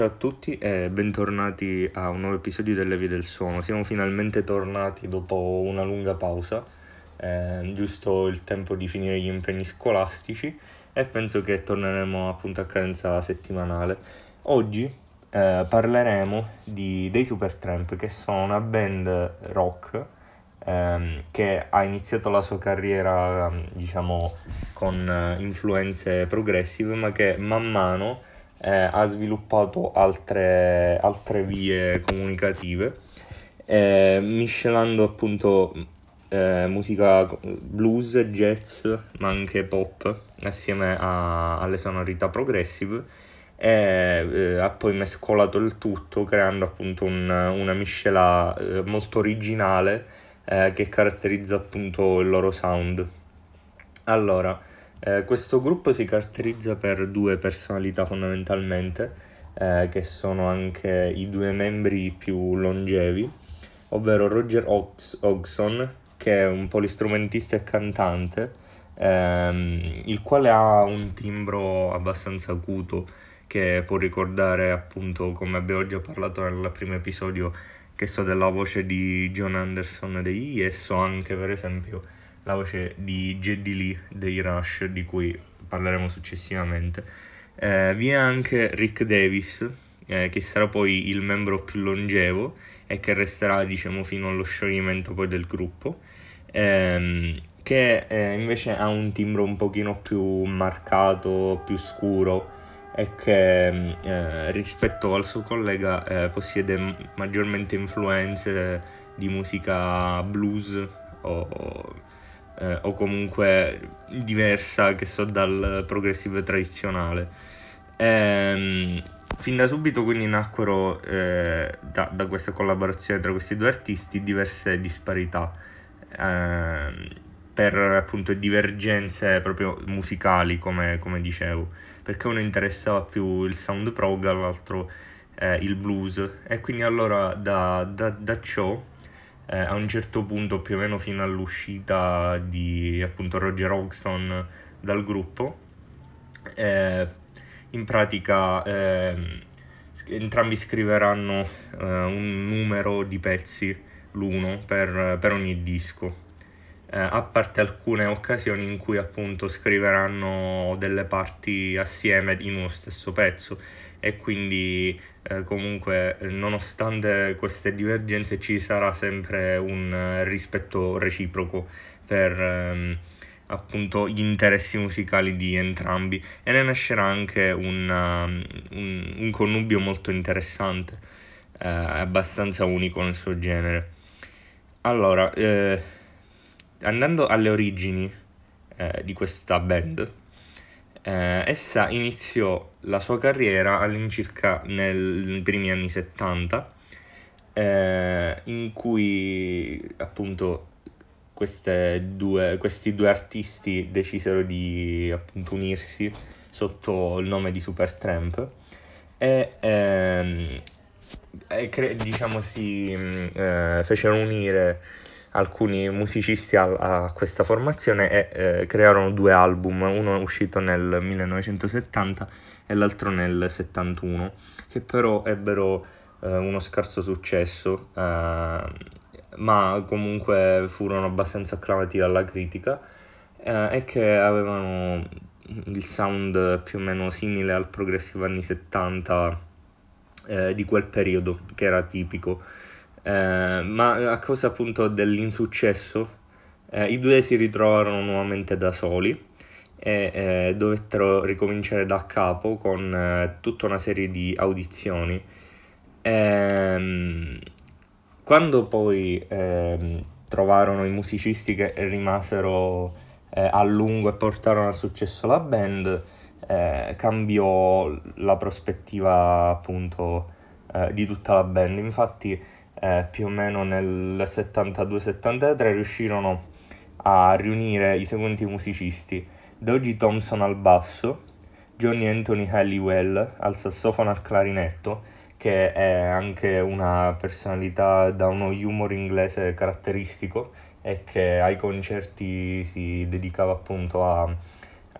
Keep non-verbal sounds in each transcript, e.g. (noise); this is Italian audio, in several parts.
Ciao a tutti e bentornati a un nuovo episodio delle Vie del Suono. Siamo finalmente tornati dopo una lunga pausa, eh, giusto il tempo di finire gli impegni scolastici e penso che torneremo appunto a cadenza settimanale. Oggi eh, parleremo di, dei Supertramp che sono una band rock ehm, che ha iniziato la sua carriera diciamo con eh, influenze progressive ma che man mano eh, ha sviluppato altre, altre vie comunicative, eh, miscelando appunto eh, musica blues, jazz, ma anche pop, assieme a, alle sonorità progressive e eh, ha poi mescolato il tutto creando appunto un, una miscela eh, molto originale eh, che caratterizza appunto il loro sound. Allora, eh, questo gruppo si caratterizza per due personalità fondamentalmente, eh, che sono anche i due membri più longevi, ovvero Roger Hodgson, che è un polistrumentista e cantante, ehm, il quale ha un timbro abbastanza acuto che può ricordare appunto, come abbiamo già parlato nel primo episodio, che so della voce di John Anderson dei Yes o anche per esempio la voce di Jeddy Lee dei Rush, di cui parleremo successivamente. Eh, vi è anche Rick Davis, eh, che sarà poi il membro più longevo e che resterà, diciamo, fino allo scioglimento poi del gruppo, ehm, che eh, invece ha un timbro un pochino più marcato, più scuro e che eh, rispetto al suo collega eh, possiede maggiormente influenze di musica blues o eh, o comunque diversa che so dal progressive tradizionale. Ehm, fin da subito quindi nacquero eh, da, da, questa collaborazione tra questi due artisti diverse disparità ehm, per appunto divergenze proprio musicali come, come, dicevo perché uno interessava più il sound prog l'altro eh, il blues e quindi allora da, da, da ciò eh, a un certo punto, più o meno fino all'uscita di appunto Roger Hodgson dal gruppo, eh, in pratica eh, entrambi scriveranno eh, un numero di pezzi l'uno per, per ogni disco. Eh, a parte alcune occasioni in cui appunto scriveranno delle parti assieme in uno stesso pezzo. E quindi eh, comunque nonostante queste divergenze ci sarà sempre un rispetto reciproco per ehm, appunto gli interessi musicali di entrambi. E ne nascerà anche un, um, un, un connubio molto interessante eh, abbastanza unico nel suo genere. Allora eh, andando alle origini eh, di questa band eh, essa iniziò la sua carriera all'incirca nei primi anni 70, eh, in cui appunto due, questi due artisti decisero di appunto unirsi sotto il nome di Supertramp e, ehm, e cre- diciamo si eh, fecero unire alcuni musicisti a, a questa formazione e eh, crearono due album, uno uscito nel 1970 e l'altro nel 71, che però ebbero eh, uno scarso successo, eh, ma comunque furono abbastanza acclamati dalla critica eh, e che avevano il sound più o meno simile al progressivo anni 70 eh, di quel periodo, che era tipico. Eh, ma a causa appunto dell'insuccesso eh, i due si ritrovarono nuovamente da soli e eh, dovettero ricominciare da capo con eh, tutta una serie di audizioni. Ehm, quando poi ehm, trovarono i musicisti che rimasero eh, a lungo e portarono al successo la band, cambiò la prospettiva appunto di tutta la band. Infatti eh, più o meno nel 72-73 riuscirono a riunire i seguenti musicisti Doji Thompson al basso, Johnny Anthony Halliwell al sassofono al clarinetto, che è anche una personalità da uno humor inglese caratteristico e che ai concerti si dedicava appunto a,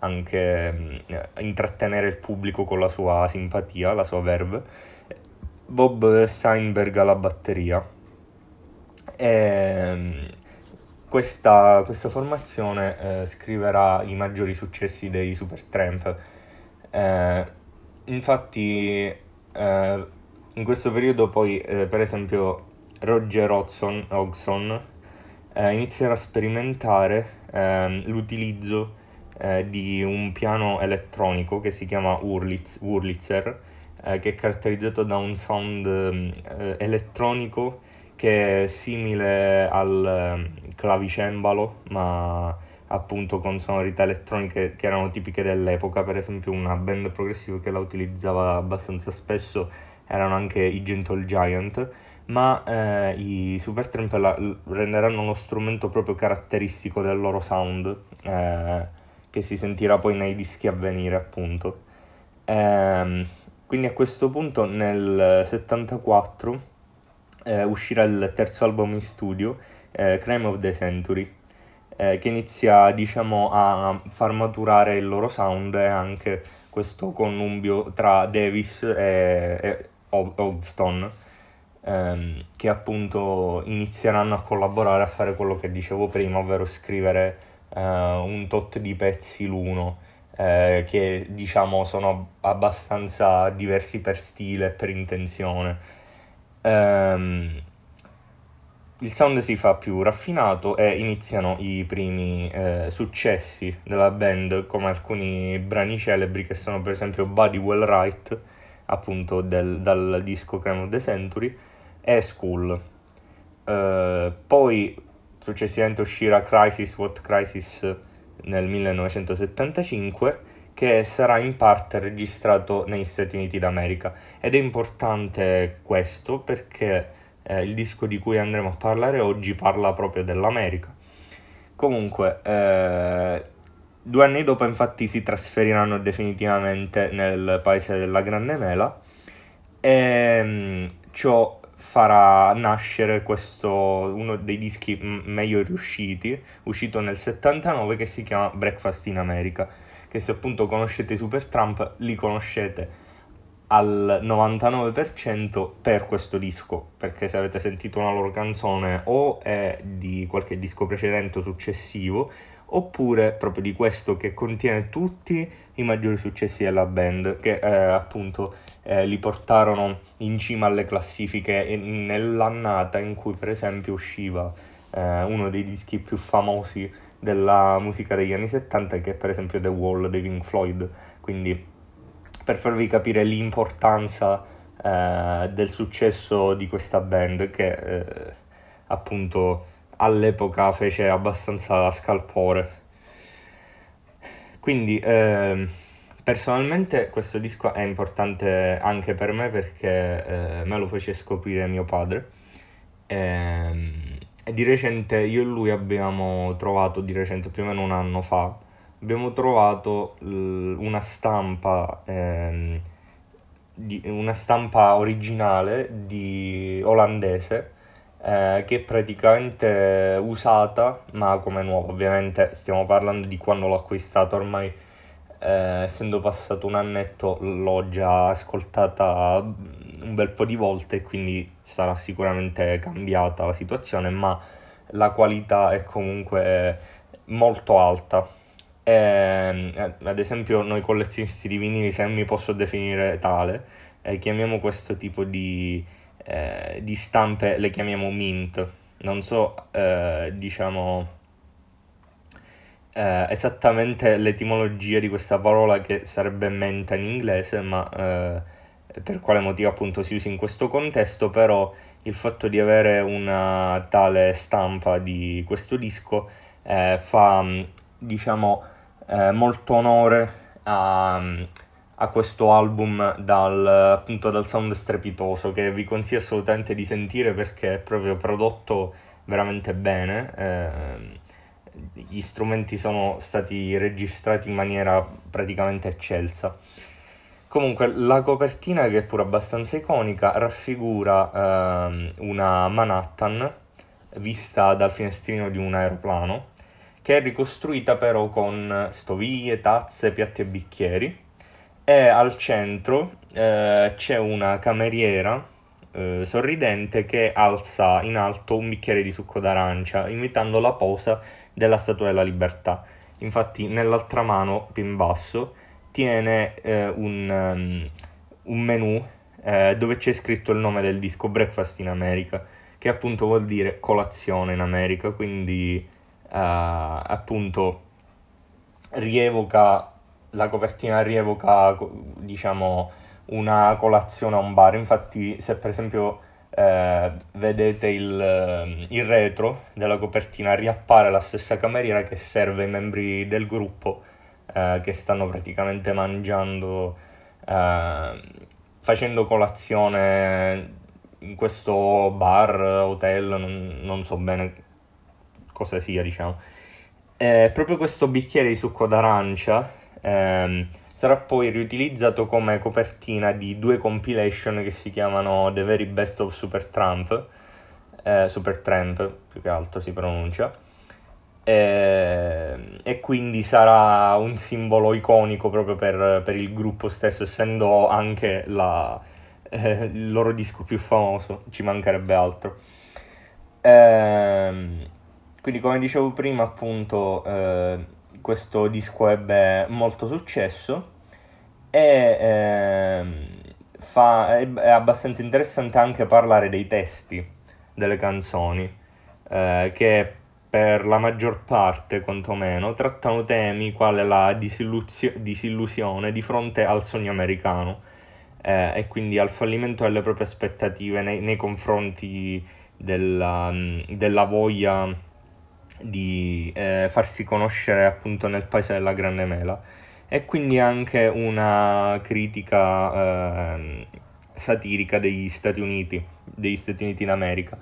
anche eh, intrattenere il pubblico con la sua simpatia, la sua verve. Bob Steinberg alla batteria. E, ehm, questa, questa formazione eh, scriverà i maggiori successi dei Supertramp. Eh, infatti, eh, in questo periodo poi, eh, per esempio, Roger Hodgson, Hodgson eh, inizierà a sperimentare ehm, l'utilizzo eh, di un piano elettronico che si chiama Wurlitz, Wurlitzer, che è caratterizzato da un sound elettronico che è simile al ehm, clavicembalo, ma appunto con sonorità elettroniche che erano tipiche dell'epoca, per esempio una band progressiva che la utilizzava abbastanza spesso erano anche i Gentle Giant, ma eh, i Supertramp la, renderanno uno strumento proprio caratteristico del loro sound, eh, che si sentirà poi nei dischi a venire appunto. Eh, quindi a questo punto nel 74 eh, uscirà il terzo album in studio, eh, Crime of the Century, eh, che inizia diciamo a far maturare il loro sound e anche questo connubio tra Davis e, e Hodgson, ehm, che appunto inizieranno a collaborare a fare quello che dicevo prima, ovvero scrivere eh, un tot di pezzi l'uno. Eh, che diciamo sono abbastanza diversi per stile e per intenzione. Ehm, il sound si fa più raffinato e iniziano i primi eh, successi della band come alcuni brani celebri che sono per esempio Buddy Well Right appunto del, dal disco Crime of the Century e School. Eh, poi successivamente uscirà Crisis What Crisis nel 1975 che sarà in parte registrato negli Stati Uniti d'America ed è importante questo perché eh, il disco di cui andremo a parlare oggi parla proprio dell'America. Comunque, eh, due anni dopo infatti si trasferiranno definitivamente nel paese della Grande Mela e mm, ciò farà nascere questo, uno dei dischi meglio riusciti, uscito nel 79 che si chiama Breakfast in America che se appunto conoscete i Super Trump li conoscete al 99% per questo disco, perché se avete sentito una loro canzone o è di qualche disco precedente o successivo, oppure proprio di questo che contiene tutti i maggiori successi della band, che eh, appunto eh, li portarono in cima alle classifiche nell'annata in cui per esempio usciva eh, uno dei dischi più famosi della musica degli anni 70 che è per esempio The Wall dei Pink Floyd. Quindi per farvi capire l'importanza eh, del successo di questa band che eh, appunto all'epoca fece abbastanza scalpore quindi eh, personalmente questo disco è importante anche per me perché eh, me lo fece scoprire mio padre. Ehm, e di recente io e lui abbiamo trovato, di recente più o meno un anno fa, abbiamo trovato l- una stampa, ehm, di, una stampa originale di olandese eh, che è praticamente usata ma come nuova. Ovviamente stiamo parlando di quando l'ho acquistata ormai. Eh, essendo passato un annetto l'ho già ascoltata un bel po' di volte quindi sarà sicuramente cambiata la situazione, ma la qualità è comunque molto alta. E, ehm, ad esempio noi collezionisti di vinili, se mi posso definire tale, eh, chiamiamo questo tipo di, eh, di, stampe, le chiamiamo mint. Non so, eh, diciamo, eh, esattamente l'etimologia di questa parola che sarebbe menta in inglese, ma eh, per quale motivo appunto si usi in questo contesto, però il fatto di avere una tale stampa di questo disco eh, fa diciamo eh, molto onore a, a, questo album dal, appunto, dal sound strepitoso che vi consiglio assolutamente di sentire perché è proprio prodotto veramente bene. Eh, gli strumenti sono stati registrati in maniera praticamente eccelsa. Comunque la copertina, che è pure abbastanza iconica, raffigura ehm, una Manhattan vista dal finestrino di un aeroplano, che è ricostruita però con stoviglie, tazze, piatti e bicchieri e al centro eh, c'è una cameriera eh, sorridente che alza in alto un bicchiere di succo d'arancia, imitando la posa della Statua della Libertà. Infatti, nell'altra mano, più in basso, tiene eh, un, um, un menù eh, dove c'è scritto il nome del disco Breakfast in America, che appunto vuol dire colazione in America, quindi uh, appunto rievoca la copertina rievoca diciamo una colazione a un bar. Infatti, se per esempio eh, vedete il, eh, il, retro della copertina, riappare la stessa cameriera che serve ai membri del gruppo eh, che stanno praticamente mangiando, eh, facendo colazione in questo bar, hotel, non, non so bene cosa sia, diciamo. E proprio questo bicchiere di succo d'arancia ehm, sarà poi riutilizzato come copertina di due compilation che si chiamano The Very Best of Super Trump, eh, Super Tramp più che altro si pronuncia, e, e quindi sarà un simbolo iconico proprio per, per il gruppo stesso, essendo anche la, eh, il loro disco più famoso, ci mancherebbe altro. Ehm, quindi come dicevo prima appunto... Eh, questo disco ebbe molto successo e ehm, fa, è, abbastanza interessante anche parlare dei testi delle canzoni eh, che per la maggior parte quantomeno trattano temi quale la disilluzio- disillusione di fronte al sogno americano eh, e quindi al fallimento delle proprie aspettative nei, nei confronti della, della voglia di eh, farsi conoscere appunto nel paese della Grande Mela e quindi anche una critica eh, satirica degli Stati Uniti, degli Stati Uniti in America.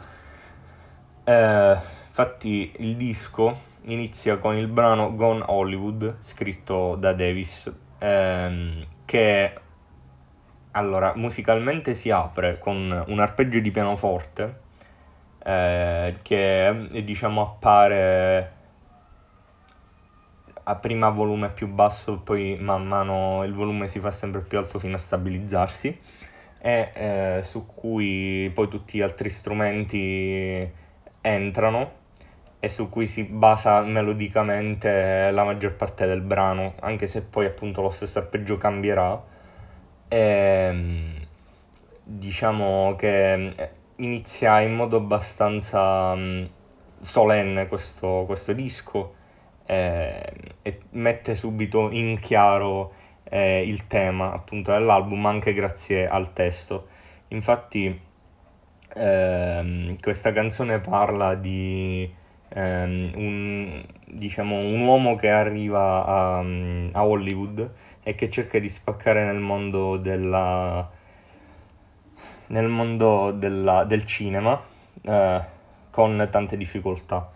Eh, infatti il disco inizia con il brano Gone Hollywood scritto da Davis ehm, che allora musicalmente si apre con un arpeggio di pianoforte eh, che diciamo appare a prima volume più basso, poi man mano il volume si fa sempre più alto fino a stabilizzarsi e eh, su cui poi tutti gli altri strumenti entrano e su cui si basa melodicamente la maggior parte del brano, anche se poi appunto lo stesso arpeggio cambierà. E, ehm, diciamo che inizia in modo abbastanza um, solenne questo, questo disco eh, e mette subito in chiaro eh, il tema appunto dell'album anche grazie al testo. Infatti ehm, questa canzone parla di ehm, un, diciamo, un uomo che arriva a, a Hollywood e che cerca di spaccare nel mondo della nel mondo della, del cinema eh, con tante difficoltà.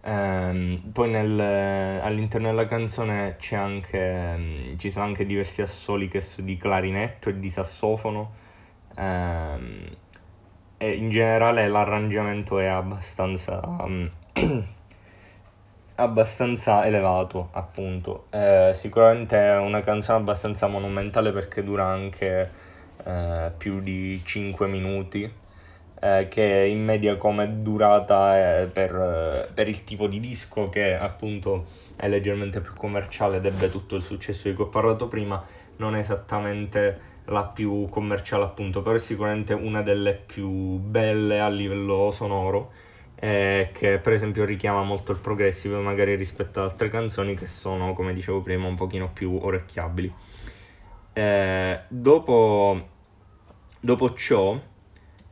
Eh, poi nel, all'interno della canzone anche, ci sono anche diversi assoli che so, di clarinetto e di sassofono ehm, e in generale l'arrangiamento è abbastanza, um, (clears throat) abbastanza elevato appunto. Eh, sicuramente è una canzone abbastanza monumentale perché dura anche eh, più di 5 minuti, eh, che in media come durata per, per, il tipo di disco che appunto è leggermente più commerciale ed ebbe tutto il successo di cui ho parlato prima, non è esattamente la più commerciale appunto, però è sicuramente una delle più belle a livello sonoro eh, che per esempio richiama molto il progressive magari rispetto ad altre canzoni che sono come dicevo prima un pochino più orecchiabili. Eh, dopo, dopo ciò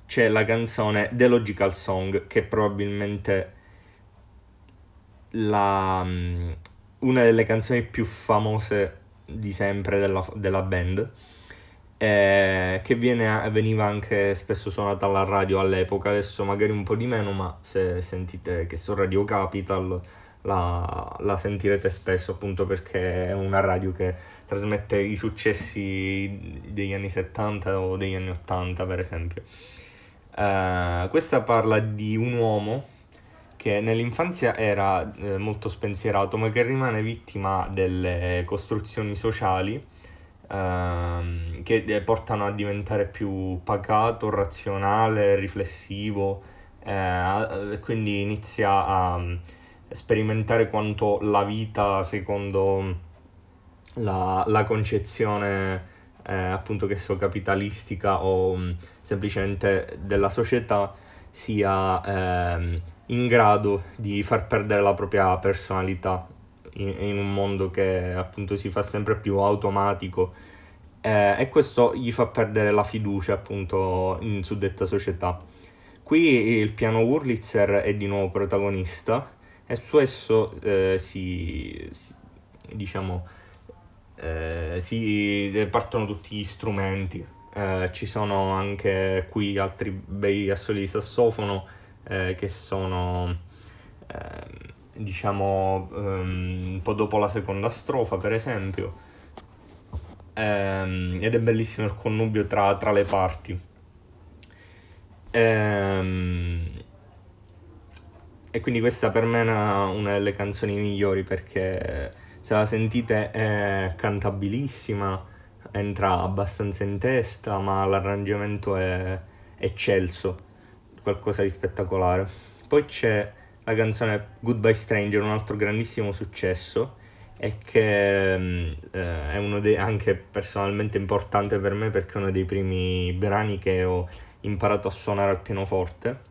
c'è la canzone The Logical Song, che è probabilmente la, mm, una delle canzoni più famose di sempre della, della band, eh, che viene, veniva anche spesso suonata alla radio all'epoca, adesso magari un po' di meno, ma se sentite che su Radio Capital la, la sentirete spesso appunto perché è una radio che trasmette i successi degli anni 70 o degli anni 80 per esempio. Uh, questa parla di un uomo che nell'infanzia era eh, molto spensierato, ma che rimane vittima delle costruzioni sociali ehm, che eh, portano a diventare più pacato, razionale, riflessivo, eh, quindi inizia a sperimentare quanto la vita secondo la, la concezione eh, appunto che so capitalistica o mm, semplicemente della società sia ehm, in grado di far perdere la propria personalità in, in, un mondo che appunto si fa sempre più automatico eh, e questo gli fa perdere la fiducia appunto in suddetta società. Qui il piano Wurlitzer è di nuovo protagonista e su esso eh, si, si, diciamo eh, si partono tutti gli strumenti. Eh, ci sono anche qui altri bei assoli di sassofono eh, che sono ehm, diciamo um, un po' dopo la seconda strofa per esempio. Ehm, ed è bellissimo il connubio tra, tra le parti. Ehm, e quindi questa per me è una, delle canzoni migliori perché se la sentite è cantabilissima, entra abbastanza in testa, ma l'arrangiamento è eccelso, qualcosa di spettacolare. Poi c'è la canzone Goodbye Stranger, un altro grandissimo successo e che mm, eh, è uno dei anche personalmente importante per me perché è uno dei primi brani che ho imparato a suonare al pianoforte.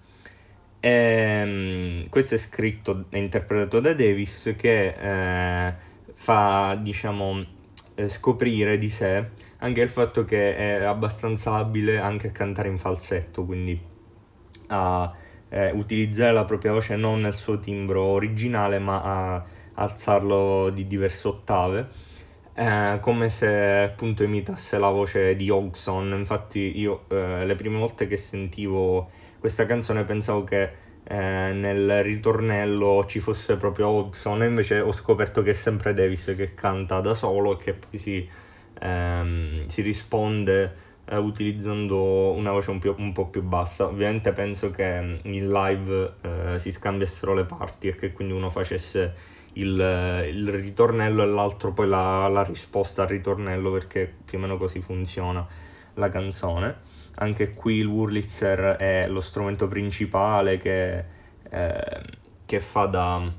E, um, questo è scritto e interpretato da Davis che eh, fa, diciamo, eh, scoprire di sé anche il fatto che è abbastanza abile anche a cantare in falsetto, quindi a eh, utilizzare la propria voce non nel suo timbro originale, ma a alzarlo di diverse ottave. Eh, come se appunto imitasse la voce di Hogson. Infatti, io eh, le prime volte che sentivo questa canzone pensavo che eh, nel ritornello ci fosse proprio Hodgson, invece ho scoperto che è sempre Davis che canta da solo e che poi si, ehm, si risponde eh, utilizzando una voce un, più, un, po' più bassa. Ovviamente penso che mm, in live eh, si scambiassero le parti e che quindi uno facesse il, il ritornello e l'altro poi la, la risposta al ritornello perché più o meno così funziona la canzone anche qui il Wurlitzer è lo strumento principale che, eh, che fa da,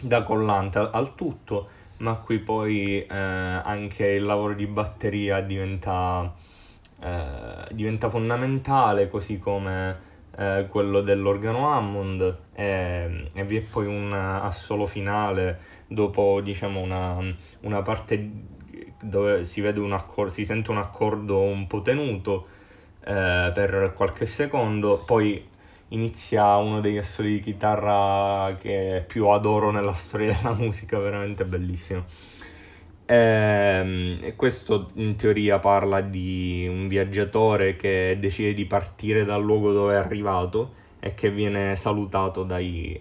da collante al, al, tutto, ma qui poi eh, anche il lavoro di batteria diventa, eh, diventa fondamentale, così come eh, quello dell'organo Hammond e, e, vi è poi un assolo finale dopo diciamo una, una parte dove si, vede un accor- si sente un accordo un po' tenuto eh, per qualche secondo, poi inizia uno degli assoli di chitarra che più adoro nella storia della (laughs) musica, veramente bellissimo. Ehm, e questo in teoria parla di un viaggiatore che decide di partire dal luogo dove è arrivato e che viene salutato dai,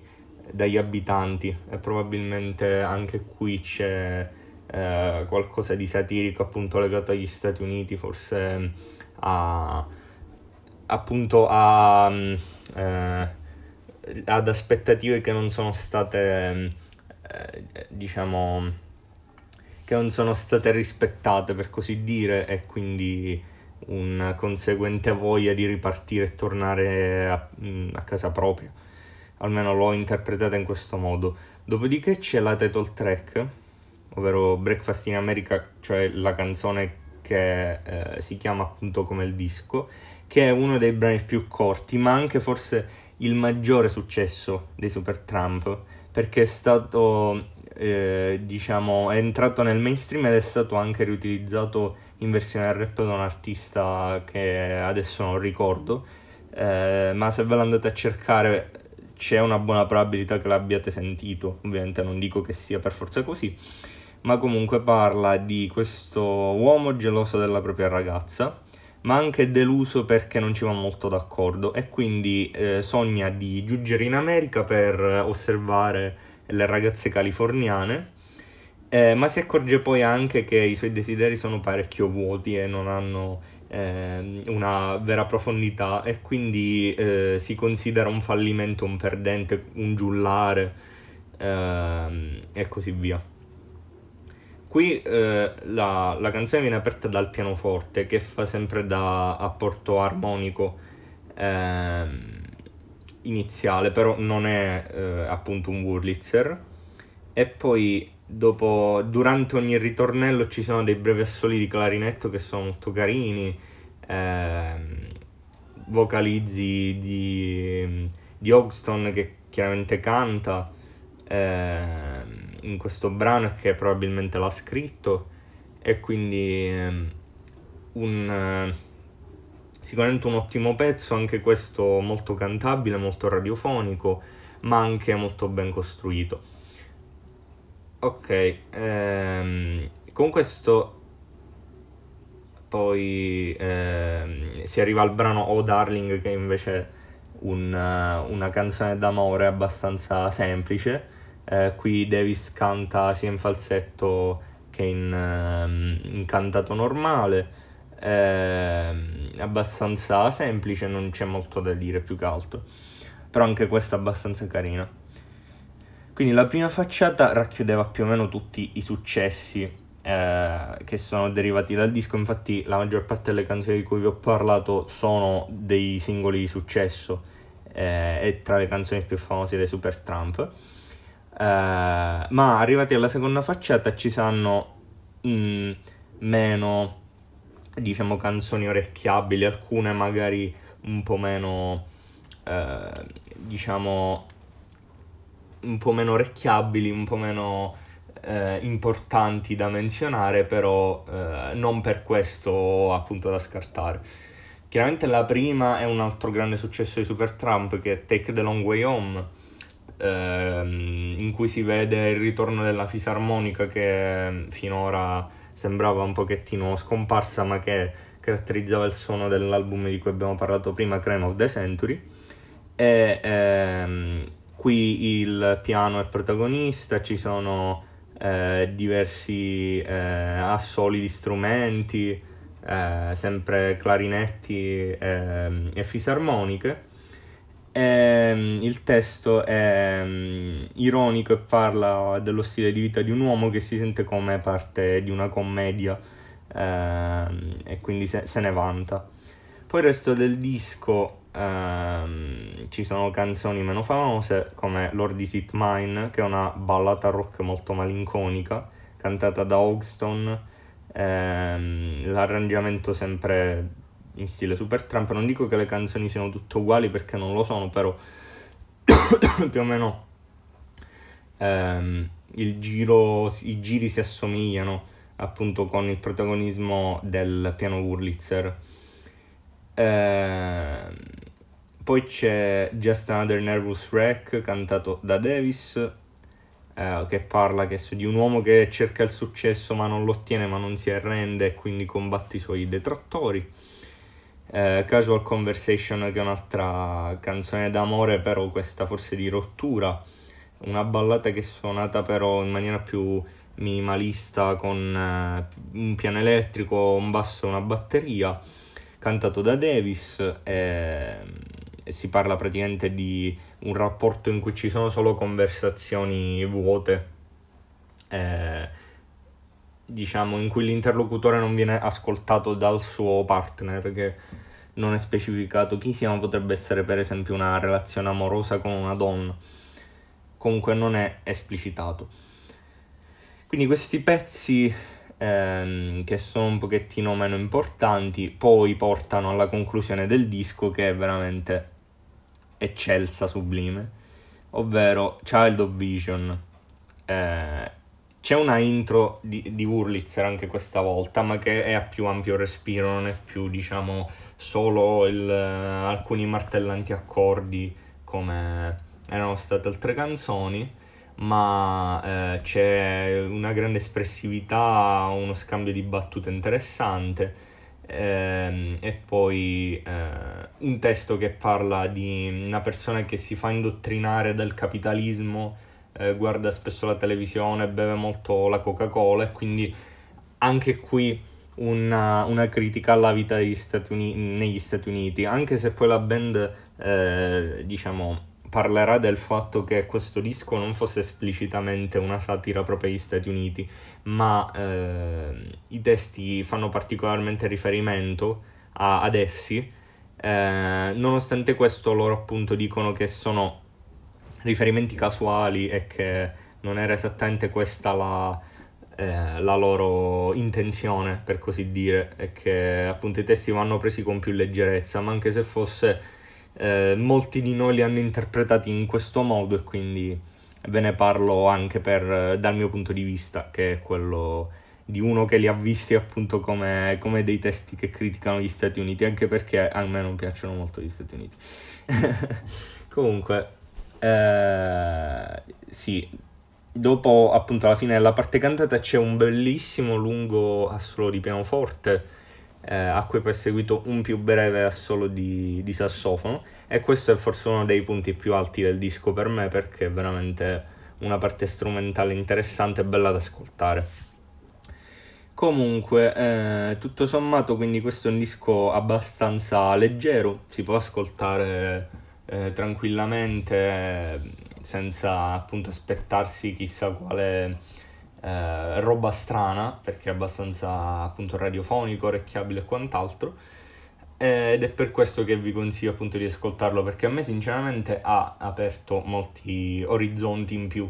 dagli abitanti e probabilmente anche qui c'è eh, qualcosa di satirico appunto legato agli Stati Uniti, forse a, appunto a, mm, eh, ad aspettative che non sono state, eh, diciamo, che non sono state rispettate per così dire e quindi una conseguente voglia di ripartire e tornare a, mm, a casa propria. Almeno l'ho interpretata in questo modo. Dopodiché c'è la title track, ovvero Breakfast in America, cioè la canzone che eh, si chiama appunto come il disco, che è uno dei brani più corti, ma anche forse il maggiore successo dei Super Trump, perché è stato, eh, diciamo, è entrato nel mainstream ed è stato anche riutilizzato in versione rap da un artista che adesso non ricordo, eh, ma se ve l'andate a cercare c'è una buona probabilità che l'abbiate sentito, ovviamente non dico che sia per forza così ma comunque parla di questo uomo geloso della propria ragazza, ma anche deluso perché non ci va molto d'accordo e quindi eh, sogna di giungere in America per osservare le ragazze californiane eh, ma si accorge poi anche che i suoi desideri sono parecchio vuoti e non hanno eh, una vera profondità e quindi eh, si considera un fallimento, un perdente, un giullare ehm, e così via. Qui eh, la, la, canzone viene aperta dal pianoforte che fa sempre da apporto armonico ehm, iniziale, però non è eh, appunto un Wurlitzer. E poi dopo, durante ogni ritornello ci sono dei brevi assoli di clarinetto che sono molto carini, ehm, vocalizzi di, di Hogston che chiaramente canta ehm, in questo brano e che probabilmente l'ha scritto e quindi ehm, un, eh, sicuramente un ottimo pezzo, anche questo molto cantabile, molto radiofonico, ma anche molto ben costruito. Ok, ehm, con questo poi ehm, si arriva al brano Oh Darling che invece un, una canzone d'amore abbastanza semplice. Eh, qui Davis canta sia in falsetto che in, ehm, in cantato normale, ehm, abbastanza semplice, non c'è molto da dire più che altro, però anche questa è abbastanza carina. Quindi la prima facciata racchiudeva più o meno tutti i successi eh, che sono derivati dal disco, infatti la maggior parte delle canzoni di cui vi ho parlato sono dei singoli di successo eh, e tra le canzoni più famose dei Super Trump. Eh, ma arrivati alla seconda facciata ci saranno mh, mm, meno, diciamo, canzoni orecchiabili, alcune magari un po' meno, eh, diciamo, un po' meno orecchiabili, un po' meno eh, importanti da menzionare, però eh, non per questo appunto da scartare. Chiaramente la prima è un altro grande successo di Supertramp che è Take the Long Way Home, ehm, in cui si vede il ritorno della fisarmonica che finora sembrava un pochettino scomparsa ma che caratterizzava il suono dell'album di cui abbiamo parlato prima, Crime of the Century. E ehm, Qui il piano è protagonista, ci sono eh, diversi eh, assoli di strumenti, eh, sempre clarinetti ehm, e fisarmoniche. Ehm, il testo è um, ironico e parla dello stile di vita di un uomo che si sente come parte di una commedia ehm, e quindi se, se ne vanta. Poi il resto del disco ehm, ci sono canzoni meno famose come Lord Is It Mine, che è una ballata rock molto malinconica, cantata da Hogston, ehm, l'arrangiamento sempre in stile Super Trump. Non dico che le canzoni siano tutte uguali perché non lo sono, però (coughs) più o meno ehm, giro, i giri si assomigliano appunto con il protagonismo del piano Wurlitzer. Ehm, poi c'è Just Another Nervous Wreck cantato da Davis, eh, che parla che di un uomo che cerca il successo ma non lo ottiene ma non si arrende e quindi combatte i suoi detrattori. Eh, Casual Conversation che è un'altra canzone d'amore però questa forse di rottura, una ballata che è suonata però in maniera più minimalista con eh, un piano elettrico, un basso e una batteria, cantato da Davis. Eh, si parla praticamente di un rapporto in cui ci sono solo conversazioni vuote, eh, diciamo, in cui l'interlocutore non viene ascoltato dal suo partner, che non è specificato chi sia, ma potrebbe essere per esempio una relazione amorosa con una donna. Comunque non è esplicitato. Quindi questi pezzi ehm, che sono un pochettino meno importanti poi portano alla conclusione del disco che è veramente eccelsa, sublime, ovvero Child of Vision. Eh, c'è una intro di, di Wurlitzer anche questa volta, ma che è a più ampio respiro, non è più, diciamo, solo il, alcuni martellanti accordi come erano state altre canzoni, ma eh, c'è una grande espressività, uno scambio di battute interessante ehm, e poi eh, un testo che parla di una persona che si fa indottrinare dal capitalismo eh, guarda spesso la televisione, beve molto la Coca-Cola e quindi anche qui una, una critica alla vita Stati Uni- negli Stati Uniti, anche se poi la band, eh, diciamo, parlerà del fatto che questo disco non fosse esplicitamente una satira proprio agli Stati Uniti, ma eh, i testi fanno particolarmente riferimento a, ad essi. Eh, nonostante questo loro appunto dicono che sono riferimenti casuali e che non era esattamente questa la, eh, la loro intenzione, per così dire, e che appunto i testi vanno presi con più leggerezza, ma anche se fosse eh, molti di noi li hanno interpretati in questo modo e quindi ve ne parlo anche per, dal mio punto di vista, che è quello di uno che li ha visti appunto come, come, dei testi che criticano gli Stati Uniti, anche perché a me non piacciono molto gli Stati Uniti. (laughs) Comunque, eh, sì, dopo appunto alla fine della parte cantata c'è un bellissimo lungo assolo di pianoforte eh, a cui poi è seguito un più breve assolo di, di sassofono e questo è forse uno dei punti più alti del disco per me perché è veramente una parte strumentale interessante e bella da ascoltare. Comunque, eh, tutto sommato, quindi questo è un disco abbastanza leggero, si può ascoltare eh, tranquillamente senza appunto aspettarsi chissà quale eh, roba strana, perché è abbastanza appunto radiofonico, orecchiabile e quant'altro. Ed è per questo che vi consiglio appunto di ascoltarlo, perché a me sinceramente ha aperto molti orizzonti in più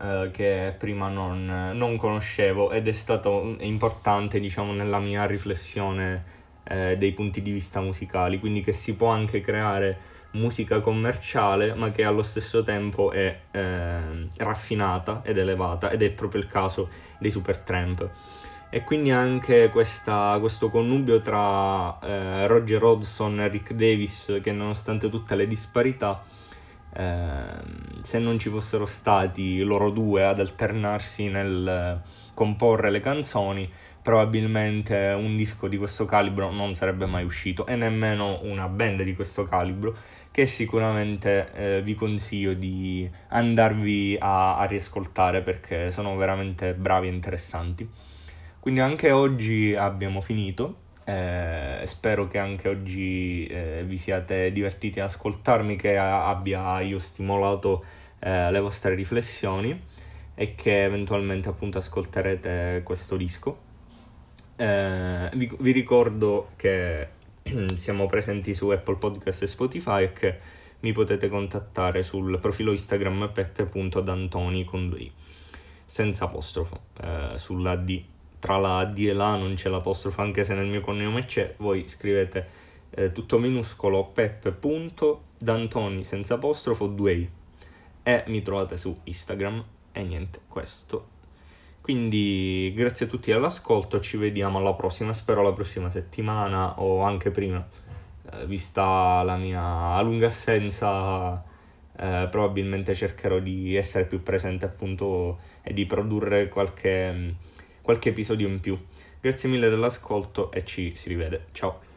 eh, che prima non, non, conoscevo ed è stato importante diciamo nella mia riflessione eh, dei punti di vista musicali, quindi che si può anche creare musica commerciale ma che allo stesso tempo è eh, raffinata ed elevata ed è proprio il caso dei Supertramp e quindi anche questa, questo connubio tra eh, Roger Hodgson e Rick Davis che nonostante tutte le disparità eh, se non ci fossero stati loro due ad alternarsi nel comporre le canzoni probabilmente un disco di questo calibro non sarebbe mai uscito e nemmeno una band di questo calibro che sicuramente eh, vi consiglio di andarvi a, a riascoltare perché sono veramente bravi e interessanti. Quindi anche oggi abbiamo finito. Eh, spero che anche oggi eh, vi siate divertiti ad ascoltarmi, che abbia io stimolato eh, le vostre riflessioni e che eventualmente appunto ascolterete questo disco. Eh, vi, vi ricordo che (clears throat) siamo presenti su Apple Podcast e Spotify e che mi potete contattare sul profilo Instagram peppe.dantoni con due i, senza apostrofo, eh, sulla D. Tra la D e la non c'è l'apostrofo, anche se nel mio cognome c'è, voi scrivete eh, tutto minuscolo peppe.dantoni senza apostrofo 2i e mi trovate su Instagram e niente, questo quindi grazie a tutti dell'ascolto, ci vediamo alla prossima, spero la prossima settimana o anche prima, eh, vista la mia lunga assenza, eh, probabilmente cercherò di essere più presente appunto e di produrre qualche, qualche episodio in più. Grazie mille dell'ascolto e ci si rivede, ciao!